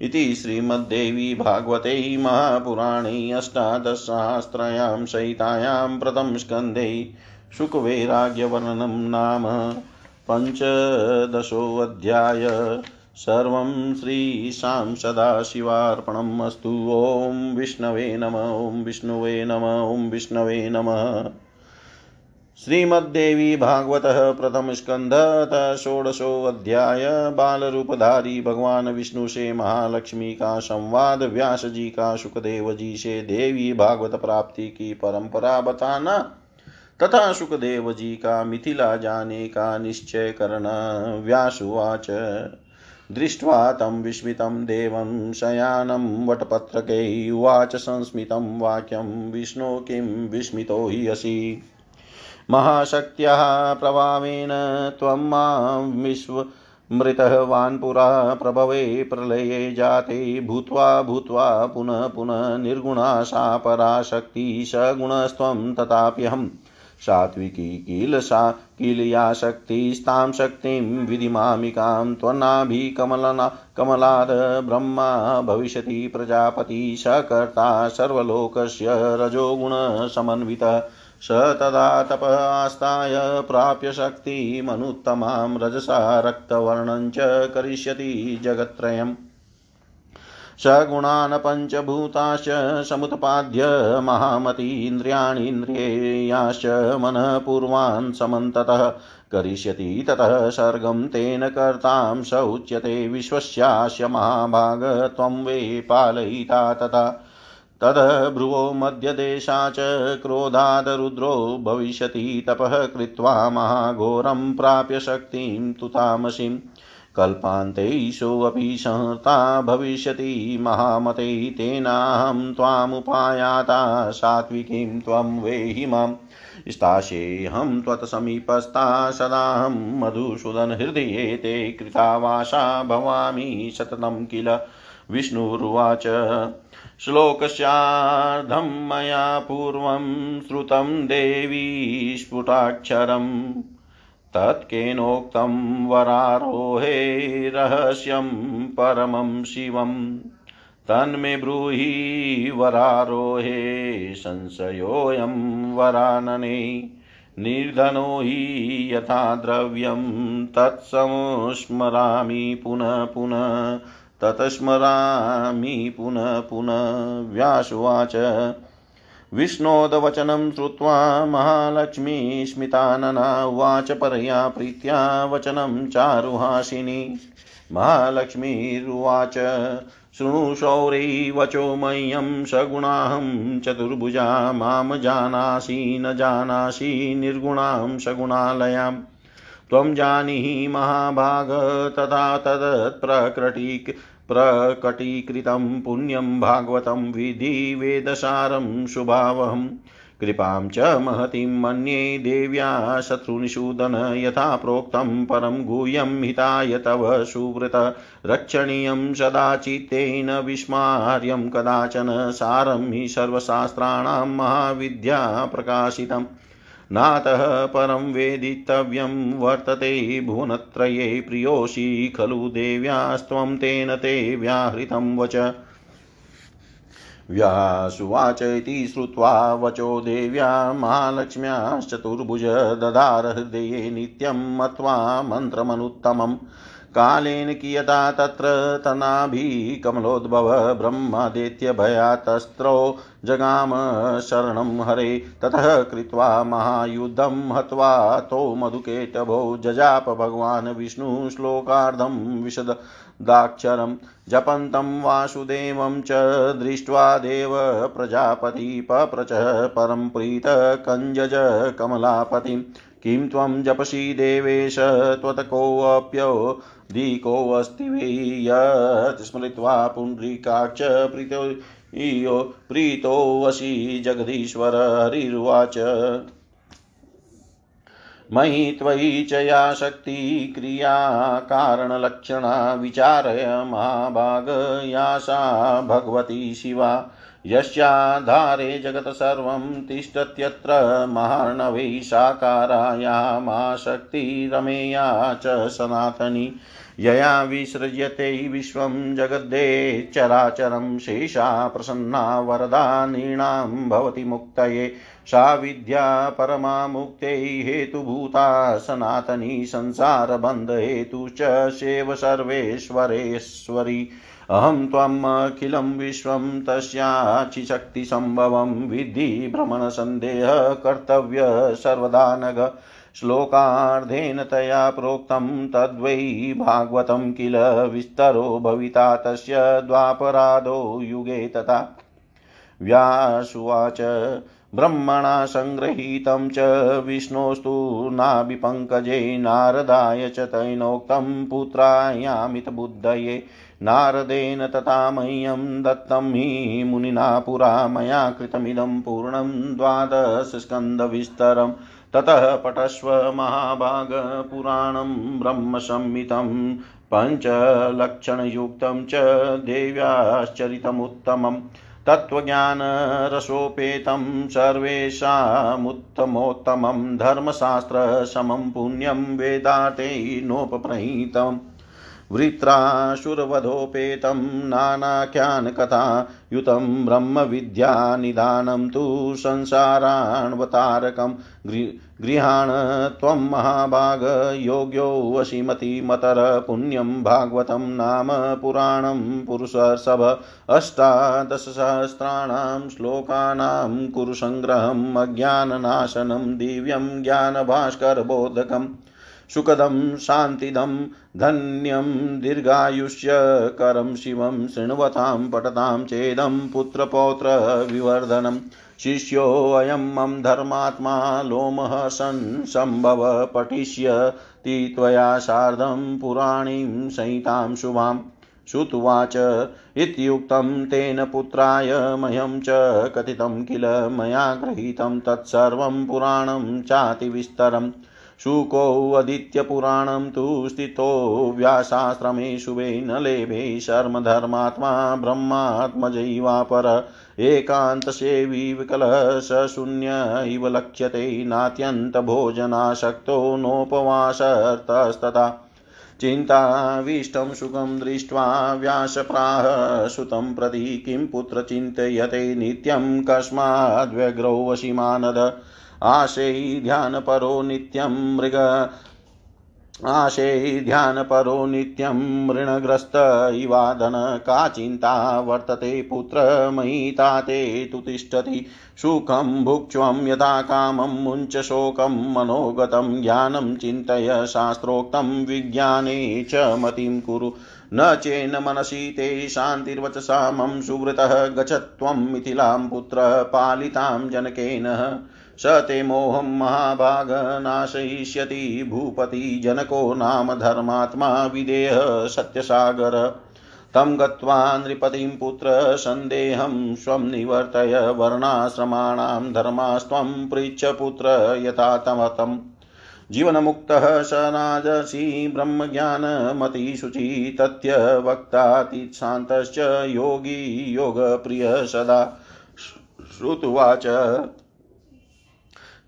इति श्रीमद्देवी भागवते महापुराणे अष्टादशसहस्रयां सहितायां प्रथमस्कन्धे सुखवैराग्यवर्णनं नाम पञ्चदशोऽध्याय। सर्वं श्रीशां सदाशिवार्पणम् अस्तु। ॐ विष्णवे नम, ॐ विष्णवे नम, ॐ विष्णवे नमः। श्रीमद्देवी भागवत प्रथम स्कंध षोडशोध्याय बाल रूपधारी भगवान विष्णु से महालक्ष्मी का संवाद, व्यास जी का सुखदेव जी से देवी भागवत प्राप्ति की परंपरा बताना, तथा सुखदेव जी का मिथिला जाने का निश्चय करना। व्यासुवाच दृष्ट्वा तं विस्मितं देवं शयानं वटपत्रकै उवाच संस्मितं वाक्यं, विष्णो किं विस्मितो हि असि? महाशक्त्याः प्रभावेन त्वं माँ विश्व मृतः वान्पुरा प्रभवे प्रलये जाते, भूत्वा भूत्वा पुनः पुनः निर्गुणा सा पराशक्ति सगुणस्त्वं तथाप्यहं सात्विकी किल सा, किल या शक्तिस्तां शक्तिं विधिमामिकां त्वन्नाभिकमलना कमलाद ब्रह्मा भविष्यति प्रजापति सकर्ता सर्वलोकस्य रजोगुणसमन्वितः। स तदा तप आस्ताय प्राप्य शक्तिमनुत्तमां रजसा रक्तवर्णं च करिष्यति जगत्त्रयम्। सगुणान् पञ्चभूताश्च समुत्पाद्य महामतीन्द्रियाणीन्द्रियाश्च मनः पूर्वान् समन्ततः करिष्यति ततः सर्गं तेन कर्तां स उच्यते विश्वस्यास्य महाभाग त्वं वे पालयिता तथा। तद्भ्रुवो मध्यदेशा च क्रोधादरुद्रो भविष्यति तपः कृत्वा महाघोरं प्राप्य शक्तिं तु कल्पान्तेषोऽपि संहृता भविष्यति महामते तेनाहं त्वामुपायाता सात्विकीं त्वं वेहि माम् स्थास्येऽहं त्वत्समीपस्था सदाहं मधुसूदनहृदये ते कृतावासा भवामि सततं किल। विष्णुरुवाच, श्लोकस्यार्धं मया पूर्वं श्रुतं देवी स्फुटाक्षरम्। तत्केनोक्तं वरारोहे रहस्यं परमं शिवम् तन्मे ब्रूहि वरारोहे संशयोऽयं वरानने। निर्धनो हि यथा द्रव्यं तत्संस्मरामि पुनः पुनः। ततस्मरामि पुनः पुनः। व्यासुवाच। विष्णोदवचनं श्रुत्वा महालक्ष्मी स्मितानना उवाच परया प्रीत्या वचनं चारुहासिनी। महालक्ष्मीरुवाच, शृणु शौरै वचो मह्यं सगुणाहं चतुर्भुजा, माँ जानासि, न जानासि, निर्गुणां सगुणालयाम् त्वं जानीहि महाभाग तथा तत्प्रकटी प्रकटीकृतं पुण्यं भागवतं विधि वेदसारं शुभावहम् कृपां च महतीं मन्ये देव्या शत्रुनिषूदन यथा प्रोक्तं परं गुह्यं हिताय तव सुव्रत रक्षणीयं चित्तेन विस्मार्यं कदाचन सारं हि सर्वशास्त्राणां महाविद्या प्रकाशितम्। नातः परं वेदितव्यं वर्तते भुवनत्रये प्रियोषि खलु देव्यास्त्वं तेन ते व्याहृतं वच। व्यासुवाच इति श्रुत्वा वचो देव्या महालक्ष्म्याश्चतुर्भुज ददार हृदये नित्यं मत्वा मन्त्रमनुत्तमम् कालेन कियता तत्र तनाभिकमलोद्भव ब्रह्मदेत्यभयातस्त्रो जगाम शरणं हरे। ततः कृत्वा महायुद्धं हत्वा तो मधुकेटभो जजाप भगवान् विष्णुश्लोकार्धं विशदाक्षरं जपन्तं वासुदेवं च दृष्ट्वा देव प्रजापति पप्रच परं प्रीत कञ्जज कमलापतिम् किं त्वं जपसि देवेश त्वत्कोऽप्यो दिकोऽस्ति वै यत् स्मृत्वा पुण्ड्रीकाक्ष प्रीतो इयो वशी जगदीश्वर हरिर्वाच। मयि त्वयि च या शक्ति क्रियाकारणलक्षणा विचारय महाभाग या सा भगवती शिवा। यस्याधारे जगत् सर्वं तिष्ठत्यत्र महार्णवै साकाराया मा शक्तिरमेया च सनातनी। यया विसृज्यते विश्वं जगद्दे चराचरं शेषा प्रसन्ना वरदा नृणां भवति मुक्तये। सा विद्या परमा मुक्त्यै हेतुभूता सनातनी संसारबन्धहेतु च सेव सर्वेश्वरेश्वरी। अहं त्वमखिलं विश्वं तस्याचिशक्तिसम्भवं विद्धि भ्रमणसन्देहकर्तव्य सर्वदा नग। श्लोकार्धेन तया प्रोक्तं तद्वै भागवतं किल विस्तरो भविता तस्य द्वापरादो युगे तथा। व्यासुवाच ब्रह्मणा सङ्गृहीतं च विष्णोस्तु नाभिपङ्कजे नारदाय च तैनोक्तं पुत्रायामितबुद्धये नारदेन तथा मह्यं दत्तं हि मुनिना पुरा मया कृतमिदं पूर्णं द्वादशस्कन्दविस्तरम् ततः पटस्व महाभागपुराणं ब्रह्मसंहितं पञ्चलक्षणयुक्तं च देव्याश्चरितमुत्तमम्। तत्त्वज्ञानरसोपेतं सर्वेषामुत्तमोत्तमं धर्मशास्त्रसमं पुण्यं वेदाते नोपप्रहीतम् वृत्रासुरवधोपेतं नानाख्यानकथायुतं ब्रह्मविद्यानिदानं तु संसाराण्वतारकं गृहाण त्वं महाभागयोग्यो वशिमतिमतर पुण्यं भागवतं नाम पुराणं पुरुषसभ अष्टादशसहस्राणां श्लोकानां कुरुसङ्ग्रहम् अज्ञाननाशनं दिव्यं ज्ञानभास्करबोधकम् सुखदं शान्तिदं धन्यं दीर्घायुष्यकरं शिवं शृण्वतां पठतां चेदं पुत्रपौत्रविवर्धनं। शिष्योऽयं मम धर्मात्मा लोमः सन् सम्भव पठिष्यति त्वया सार्धं पुराणीं संहितां शुभाम् श्रुत्वाच इत्युक्तं तेन पुत्राय मह्यं च कथितं किल मया गृहीतं तत्सर्वं पुराणं चातिविस्तरम्। शुकोऽदित्यपुराणं तु स्थितो व्यासाश्रमे शुभे न लेभे शर्मधर्मात्मा ब्रह्मात्मजैवापर एकान्तसेवी विकलः स शून्य इव लक्ष्यते नात्यन्तभोजनाशक्तो नोपवासर्तस्तथा। चिन्ताविष्टं सुखं दृष्ट्वा व्यासप्राह सुतं प्रति किं पुत्र चिन्तयते नित्यं कस्माद्व्यग्रौ वशिमानद। आशै ध्यानपरो नित्यं मृग। आशे ध्यानपरो नित्यं ऋणग्रस्त इवादन। का चिन्ता वर्तते पुत्रमयिता ते तु तिष्ठति। सुखं भुक्ष्वं यथा कामं मुञ्च शोकं मनोगतं ज्ञानं चिन्तय शास्त्रोक्तं विज्ञाने च मतिं कुरु। न चेन्न मनसि ते शान्तिर्वचसा मम सुवृतः गच्छ मिथिलां पुत्र पालितां जनकेन। स ते मोहं महाभागनाशयिष्यति, भूपति जनको नाम धर्मात्मा विदेह सत्यसागर। तं गत्वा नृपतिं पुत्र सन्देहं स्वं निवर्तय, वर्णाश्रमाणां धर्मास्त्वं पृच्छ पुत्र यथा तमतम् जीवनमुक्तः स राजसी ब्रह्मज्ञानमतिशुचि तथ्यवक्तातिशान्तश्च योगी योगप्रियः सदा। श्रुत्वाच।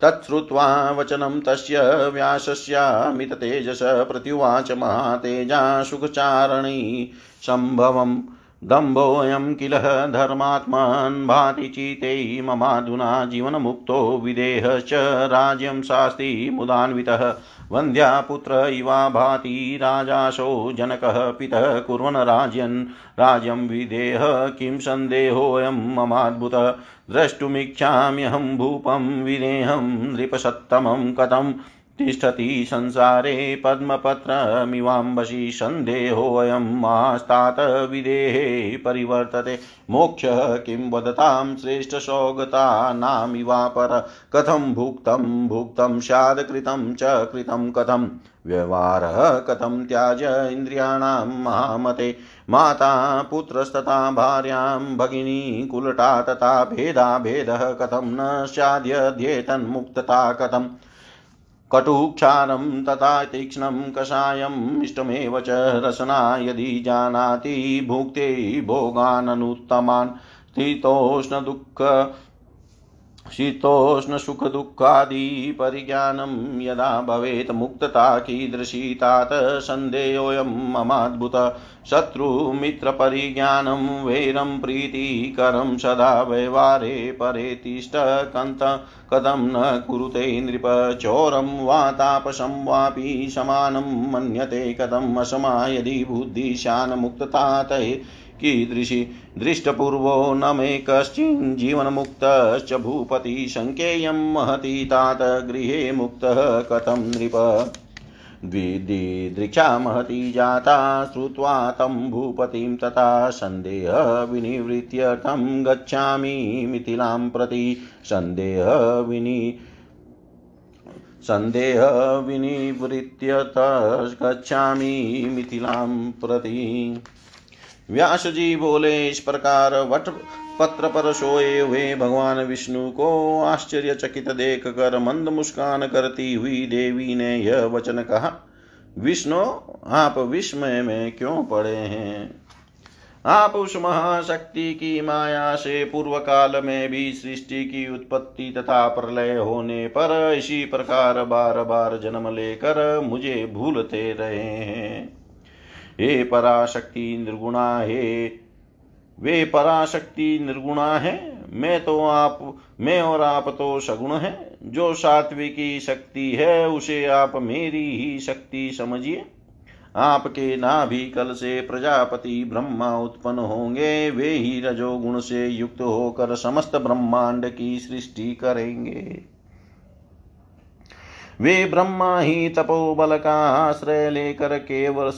तच्छ्रुत्वा वचनं तस्य व्यासस्यामिततेजस प्रत्युवाच महातेजा सुखचारणी सम्भवम् दम्भोऽयं किल धर्मात्मान् भाति चिते ममाधुना जीवनमुक्तो विदेहश्च राज्यं शास्ति मुदान्वितः। वन्द्यापुत्र इवा भाति राजाशो जनकः पितः कुर्वन् राज्यन्। राज्यं विदेह किं सन्देहोऽयं ममाद्भुतः। द्रष्टुमिच्छाम्यहं भूपं विदेहं नृपसत्तमं कथं तिष्ठति संसारे पद्मपत्रमिवाम्बसि सन्देहोऽयं मास्तात् विदेहे परिवर्तते। मोक्षः किं वदतां श्रेष्ठसौगतानामिवापर कथं भुक्तं भुक्तं स्यात् कृतं च कृतं कथं। व्यवहारः कथं त्याज इन्द्रियाणां महामते। माता पुत्रस्तथा भार्यां भगिनी कुलटा तथा भेदाभेदः कथं न स्याद्यध्येतन्मुक्तता कथम्। कटुक्षारं तथा तीक्ष्णं कषायम् इष्टमेव च रसना यदि जानाति भुक्ते भोगाननुत्तमान् स्थितोष्णदुःख शीतोष्णसुखदुःखादिपरिज्ञानं यदा भवेत् मुक्तता कीदृशी तात सन्देहोऽयं ममाद्भुत शत्रुमित्रपरिज्ञानं वैरं प्रीतिकरं सदा व्यवहारे परे तिष्ठकन्त कथं न कुरुते नृप चोरं वा तापसं वापि समानं मन्यते कथम् असमा यदि बुद्धिशानमुक्तता कीदृशी दृष्टपूर्वो न मे कश्चिज्जीवन्मुक्तश्च भूपति शङ्केयं महती तात गृहे मुक्तः कथं नृप? द्विदीदृक्षा महती जाता श्रुत्वा तं भूपतिं तथा सन्देहविनिवृत्य तं गच्छामि मिथिलां प्रति। सन्देहविनि सन्देहविनिवृत्य गच्छामि मिथिलां प्रति। व्यास जी बोले, इस प्रकार वट पत्र पर सोए हुए भगवान विष्णु को आश्चर्यचकित देख कर मंद मुस्कान करती हुई देवी ने यह वचन कहा, विष्णु, आप विस्मय में क्यों पड़े हैं? आप उस महाशक्ति की माया से पूर्व काल में भी सृष्टि की उत्पत्ति तथा प्रलय होने पर इसी प्रकार बार बार जन्म लेकर मुझे भूलते रहे हैं। हे पराशक्ति निर्गुणा हे। वे पराशक्ति निर्गुणा है। मैं तो आप, मैं और आप तो सगुण है। जो सात्विकी शक्ति है, उसे आप मेरी ही शक्ति समझिए। आपके नाभि कल से प्रजापति ब्रह्मा उत्पन्न होंगे। वे ही रजोगुण से युक्त होकर समस्त ब्रह्मांड की सृष्टि करेंगे। वे ब्रह्मा ही तपोबल का आश्रय लेकर केवल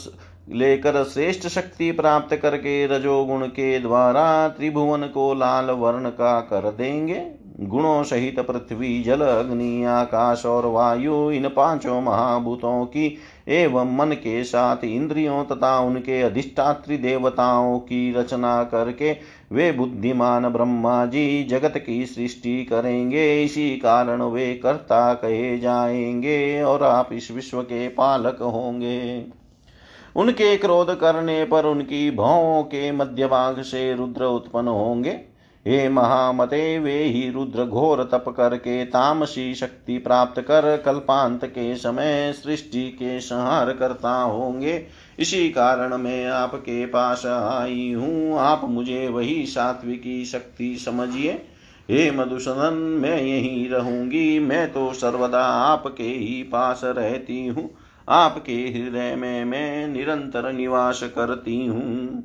लेकर श्रेष्ठ शक्ति प्राप्त करके रजोगुण के द्वारा त्रिभुवन को लाल वर्ण का कर देंगे। गुणों सहित पृथ्वी, जल, अग्नि, आकाश और वायु, इन पाँचों महाभूतों की एवं मन के साथ इंद्रियों तथा उनके अधिष्ठात्री देवताओं की रचना करके वे बुद्धिमान ब्रह्मा जी जगत की सृष्टि करेंगे। इसी कारण वे कर्ता कहे जाएँगे और आप इस विश्व के पालक होंगे। उनके क्रोध करने पर उनकी भावों के मध्य भाग से रुद्र उत्पन्न होंगे। हे महामते, वे ही रुद्र घोर तप करके तामसी शक्ति प्राप्त कर कल्पांत के समय सृष्टि के संहार करता होंगे। इसी कारण मैं आपके पास आई हूँ। आप मुझे वही सात्विकी शक्ति समझिए। हे मधुसूदन, मैं यही रहूँगी। मैं तो सर्वदा आपके ही पास रहती हूँ। आपके हृदय में मैं निरंतर निवास करती हूँ।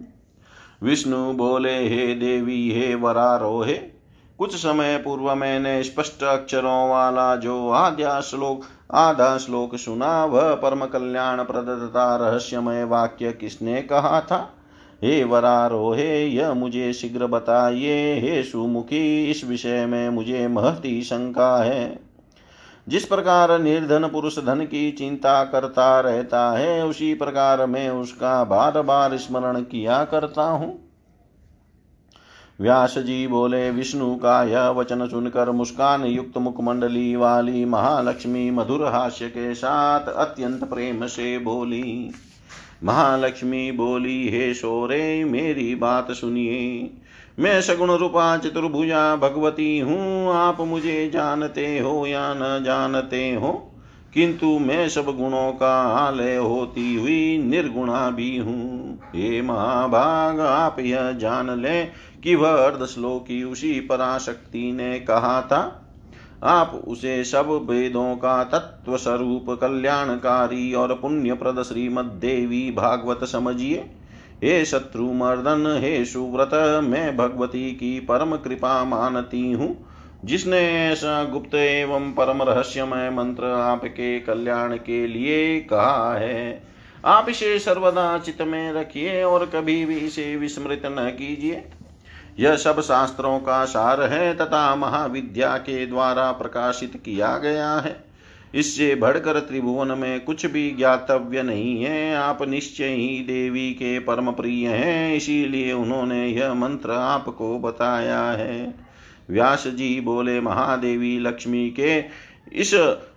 विष्णु बोले, हे देवी, हे वरारोहे, कुछ समय पूर्व मैंने स्पष्ट अक्षरों वाला जो आद्या श्लोक, आधा श्लोक सुना, वह परम कल्याण प्रदत्ता रहस्यमय वाक्य किसने कहा था? हे वरारोहे, यह मुझे शीघ्र बताइए, हे सुमुखी, इस विषय में मुझे महती शंका है। जिस प्रकार निर्धन पुरुष धन की चिंता करता रहता है, उसी प्रकार मैं उसका बार बार स्मरण किया करता हूँ। व्यास जी बोले, विष्णु का यह वचन सुनकर मुस्कान युक्त मुखमंडली वाली महालक्ष्मी मधुर हास्य के साथ अत्यंत प्रेम से बोली, महालक्ष्मी बोली, हे शोरे, मेरी बात सुनिए। मैं सगुण रूपा चतुर्भुजा भगवती हूँ, आप मुझे जानते हो या न जानते हो? किंतु मैं सब गुणों का आलय होती हुई निर्गुणा भी हूँ। हे महाभाग, आप यह जान ले कि वह अर्धश्लोकी उसी पराशक्ति ने कहा था। आप उसे सब वेदों का तत्व स्वरूप कल्याणकारी और पुण्य पुण्यप्रद श्रीमद देवी भागवत समझिए। हे शत्रु मर्दन हे सुव्रत, मैं भगवती की परम कृपा मानती हूँ। जिसने ऐसा गुप्त एवं परम रहस्यमय मंत्र आपके कल्याण के लिए कहा है, आप इसे सर्वदा चित में रखिए और कभी भी इसे विस्मृत न कीजिए। यह सब शास्त्रों का सार है तथा महाविद्या के द्वारा प्रकाशित किया गया है। इससे बढ़कर त्रिभुवन में कुछ भी ज्ञातव्य नहीं है। आप निश्चय ही देवी के परम प्रिय हैं, इसीलिए उन्होंने यह मंत्र आपको बताया है। व्यास जी बोले, महादेवी लक्ष्मी के इस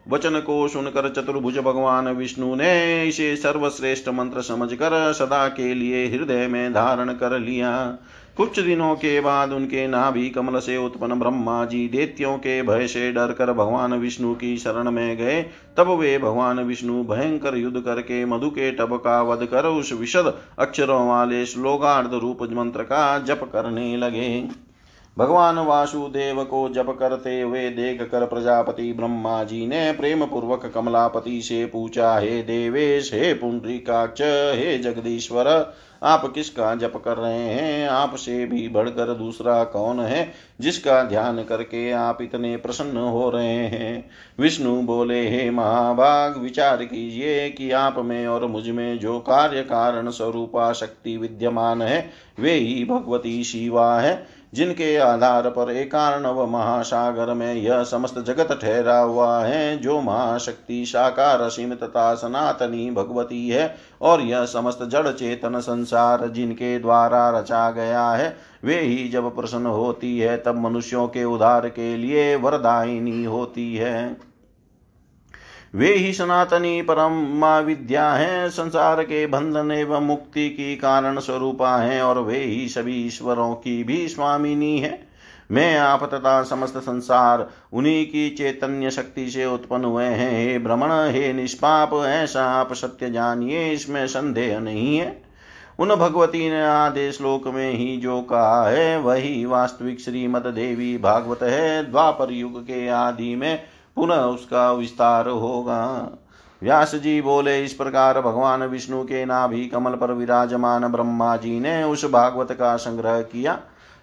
वचन को सुनकर चतुर्भुज भगवान विष्णु ने इसे सर्वश्रेष्ठ मंत्र समझकर सदा के लिए हृदय में धारण कर लिया। कुछ दिनों के बाद उनके नाभि कमल से उत्पन्न ब्रह्मा जी देत्यों के भय से डर कर भगवान विष्णु की शरण में गए। तब वे भगवान विष्णु भयंकर युद्ध करके मधु के टब का वध कर उस विशद अक्षरों वाले श्लोकार्ध रूप मंत्र का जप करने लगे। भगवान वासुदेव को जप करते हुए देख कर प्रजापति ब्रह्मा जी ने प्रेम पूर्वक कमलापति से पूछा, हे देवेश, हे पुंडरीकाक्ष, हे जगदीश्वर, आप किसका जप कर रहे हैं? आपसे भी बढ़कर दूसरा कौन है जिसका ध्यान करके आप इतने प्रसन्न हो रहे हैं? विष्णु बोले, हे महाभाग, विचार कीजिए कि आप में और मुझमें जो कार्य कारण स्वरूपा शक्ति विद्यमान है, वे ही भगवती शिवा है। जिनके आधार पर एकार्णव महासागर में यह समस्त जगत ठहरा हुआ है, जो महाशक्ति साकार असीम तथा सनातनी भगवती है, और यह समस्त जड़ चेतन संसार जिनके द्वारा रचा गया है, वे ही जब प्रसन्न होती है, तब मनुष्यों के उद्धार के लिए वरदायिनी होती है। वे ही सनातनी परम विद्या है, संसार के बंधन एवं मुक्ति की कारण स्वरूपा है और वे ही सभी ईश्वरों की भी स्वामिनी है। मैं आप तथा समस्त संसार, उन्हीं की चैतन्य शक्ति से उत्पन्न हुए हैं। हे भ्रमण हे निष्पाप, ऐसा आप सत्य जानिए, इसमें संदेह नहीं है। उन भगवती ने आदेश श्लोक में ही जो कहा है, वही वास्तविक श्रीमद देवी भागवत है, द्वापर युग के आदि में पुनः उसका विस्तार होगा। व्यास जी बोले, इस प्रकार भगवान विष्णु के नाभि कमल पर विराजमान ब्रह्मा जी ने उस भागवत का संग्रह किया।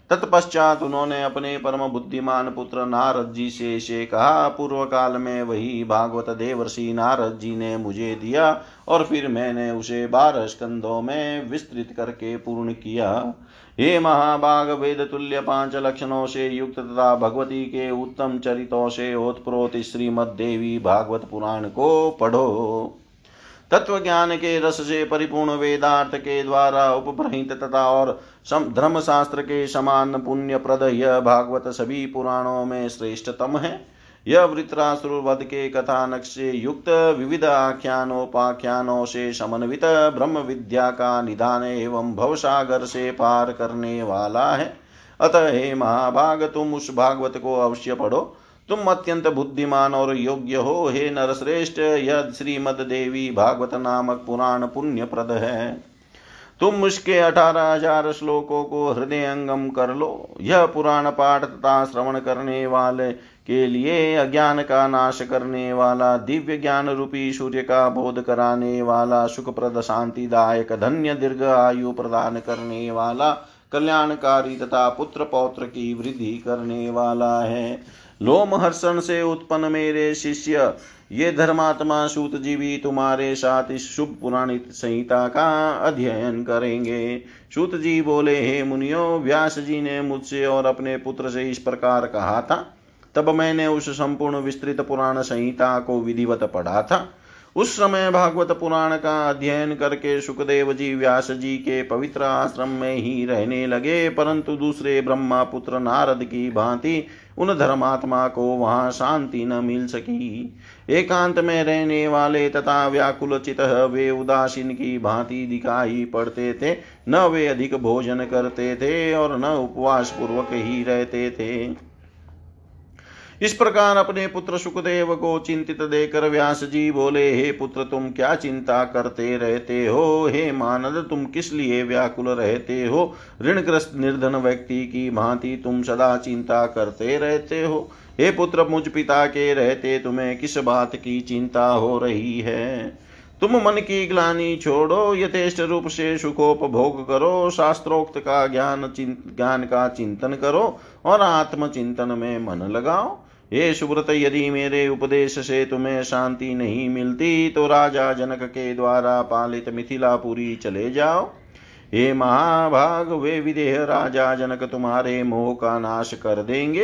तत्पश्चात उन्होंने अपने परम बुद्धिमान पुत्र नारद जी से से कहा। पूर्व काल में वही भागवत देवर्षि नारद जी ने मुझे दिया और फिर मैंने उसे बारह स्कंदों में विस्तृत करके पूर्ण किया। हे महाभाग वेद तुल्य पाँच लक्षणों से युक्त तथा भगवती के उत्तम चरितों से ओतप्रोत श्रीमद देवी भागवत पुराण को पढ़ो। तत्व ज्ञान के रस से परिपूर्ण वेदार्थ के द्वारा उपभ्रहित तथा और धर्म शास्त्र के समान पुण्य प्रद यह भागवत सभी पुराणों में श्रेष्ठतम है। यह वृत्रासुर वध के कथानक से युक्त विविध आख्यानोपाख्यानों से समन्वित ब्रह्म विद्या का निधान एवं भवसागर से पार करने वाला है। अतः हे महाभाग, तुम उस भागवत को अवश्य पढ़ो। तुम अत्यंत बुद्धिमान और योग्य हो। हे नरश्रेष्ठ, यह श्रीमद देवी भागवत नामक पुराण पुण्य प्रद है। तुम उसके अठारह हज़ार श्लोकों को हृदयंगम कर लो। यह पुराण पाठ तथा श्रवण करने वाले के लिए अज्ञान का नाश करने वाला, दिव्य ज्ञान रूपी सूर्य का बोध कराने वाला, सुखप्रद, शांतिदायक, धन्य, दीर्घ आयु प्रदान करने वाला, कल्याणकारी तथा पुत्र पौत्र की वृद्धि करने वाला है। लोमहर्षण से उत्पन्न मेरे शिष्य, ये धर्मात्मा सूत जीवी तुम्हारे साथ इस शुभ पुराणित संहिता का अध्ययन करेंगे। सूत जी बोले, हे मुनियो, व्यास जी ने मुझसे और अपने पुत्र से इस प्रकार कहा था तब मैंने उस संपूर्ण विस्तृत पुराण संहिता को विधिवत पढ़ा था। उस समय भागवत पुराण का अध्ययन करके सुखदेव जी व्यास जी के पवित्र आश्रम में ही रहने लगे, परंतु दूसरे ब्रह्मा पुत्र नारद की भांति उन धर्मात्मा को वहाँ शांति न मिल सकी। एकांत में रहने वाले तथा व्याकुल चित वे उदासीन की भांति दिखाई पड़ते थे, न वे अधिक भोजन करते थे और न उपवास पूर्वक ही रहते थे। इस प्रकार अपने पुत्र सुखदेव को चिंतित देकर व्यास जी बोले, हे पुत्र, तुम क्या चिंता करते रहते हो? हे मानद, तुम किस लिए व्याकुल रहते हो? ऋणग्रस्त निर्धन व्यक्ति की भांति तुम सदा चिंता करते रहते हो। हे पुत्र, मुझ पिता के रहते तुम्हें किस बात की चिंता हो रही है? तुम मन की ग्लानी छोड़ो, यथेष्ट रूप से सुखोपभोग करो, शास्त्रोक्त का ज्ञान ज्ञान का चिंतन करो और आत्मचिंतन में मन लगाओ। हे सुब्रत यदि मेरे उपदेश से तुम्हें शांति नहीं मिलती तो राजा जनक के द्वारा पालित मिथिलापुरी चले जाओ। हे महाभाग, वे विदेह राजा जनक तुम्हारे मोह का नाश कर देंगे,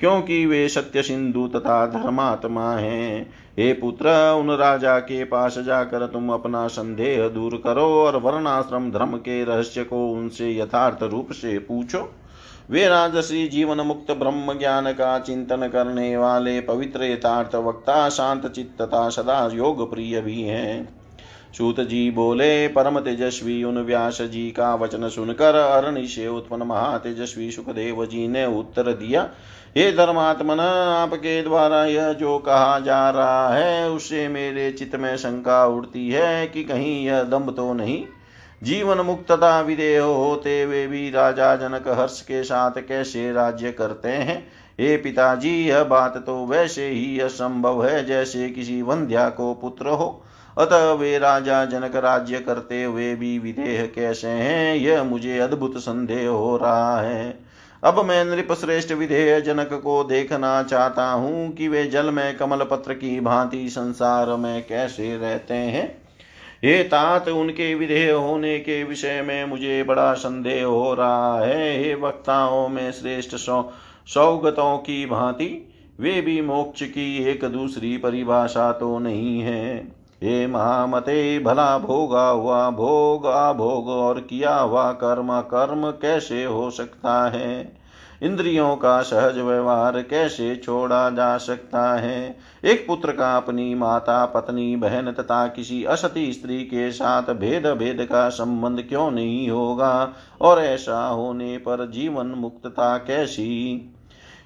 क्योंकि वे सत्य सिंधु तथा धर्मात्मा हैं। हे पुत्र, उन राजा के पास जाकर तुम अपना संदेह दूर करो और वर्णाश्रम धर्म के रहस्य को उनसे यथार्थ रूप से पूछो। वे राजसी जीवन मुक्त ब्रह्म ज्ञान का चिंतन करने वाले पवित्र यथार्थ वक्ता शांत चित्तता सदा योग प्रिय भी हैं सूत जी बोले, परम तेजस्वी उन व्यास जी का वचन सुनकर अरणि से उत्पन्न महातेजस्वी सुखदेव जी ने उत्तर दिया, हे धर्मात्मन, आपके द्वारा यह जो कहा जा रहा है, उससे मेरे चित्त में शंका उठती है कि कहीं यह दम्भ तो नहीं? जीवन मुक्तता विदेह होते वे भी राजा जनक हर्ष के साथ कैसे राज्य करते हैं? हे पिताजी, यह बात तो वैसे ही असंभव है, जैसे किसी वंध्या को पुत्र हो। अतः वे राजा जनक राज्य करते हुए भी विदेह कैसे हैं? यह मुझे अद्भुत संदेह हो रहा है। अब मैं नृप श्रेष्ठ विधेय जनक को देखना चाहता हूँ कि वे जल में कमल पत्र की भांति संसार में कैसे रहते हैं। हे तात, उनके विधेय होने के विषय में मुझे बड़ा संदेह हो रहा है। हे वक्ताओं में श्रेष्ठ सौ, सौगतों की भांति, वे भी मोक्ष की एक दूसरी परिभाषा तो नहीं है। हे महामते, भला भोगा हुआ भोग अभोग और किया हुआ कर्म कर्म कैसे हो सकता है? इंद्रियों का सहज व्यवहार कैसे छोड़ा जा सकता है? एक पुत्र का अपनी माता, पत्नी, बहन तथा किसी असती स्त्री के साथ भेद भेद का संबंध क्यों नहीं होगा? और ऐसा होने पर जीवन मुक्तता कैसी?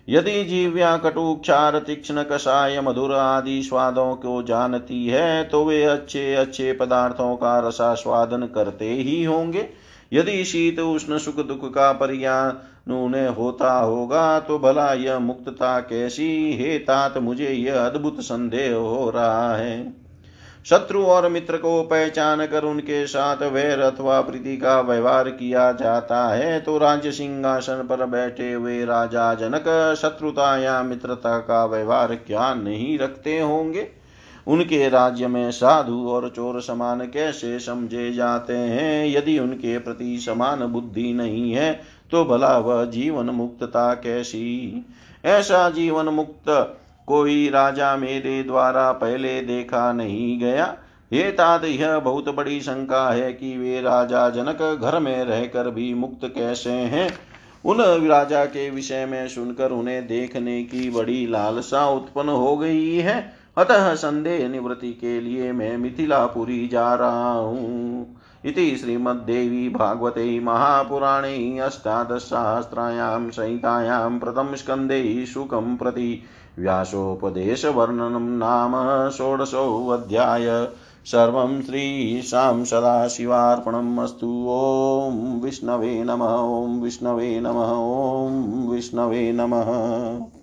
यदि जीव्या कटु क्षार, तीक्ष्ण कषाय मधुर आदि स्वादों को जानती है तो वे अच्छे अच्छे पदार्थों का रसास्वादन करते ही होंगे। यदि शीत, उष्ण, सुख, दुख का परियान उन्हें होता होगा तो भला यह मुक्तता कैसी? हे तात, मुझे यह अद्भुत संदेह हो रहा है। शत्रु और मित्र को पहचान कर उनके साथ वैर अथवा प्रीति का व्यवहार किया जाता है तो राज्य सिंहासन पर बैठे हुए राजा जनक शत्रुता या मित्रता का व्यवहार क्या नहीं रखते होंगे? उनके राज्य में साधु और चोर समान कैसे समझे जाते हैं? यदि उनके प्रति समान बुद्धि नहीं है तो भला वह जीवन मुक्तता कैसी? ऐसा जीवन मुक्त कोई राजा मेरे द्वारा पहले देखा नहीं गया। हे तात, यह बहुत बड़ी शंका है कि वे राजा जनक घर में रहकर भी मुक्त कैसे हैं? उन राजा के विषय में सुनकर उन्हें देखने की बड़ी लालसा उत्पन्न हो गई है। अतः संदेह निवृत्ति के लिए मैं मिथिलापुरी जा रहा हूँ। इति श्रीमद्देवी भागवते महापुराणे अष्टादशसहस्रायां संहितायां प्रथमस्कन्धे शुकं प्रति व्यासोपदेशवर्णनं नाम षोडशोऽध्याय। सर्वं श्रीशां सदाशिवार्पणम् अस्तु। ॐ विष्णवे नमः, ॐ विष्णवे नमः, ॐ विष्णवे नमः।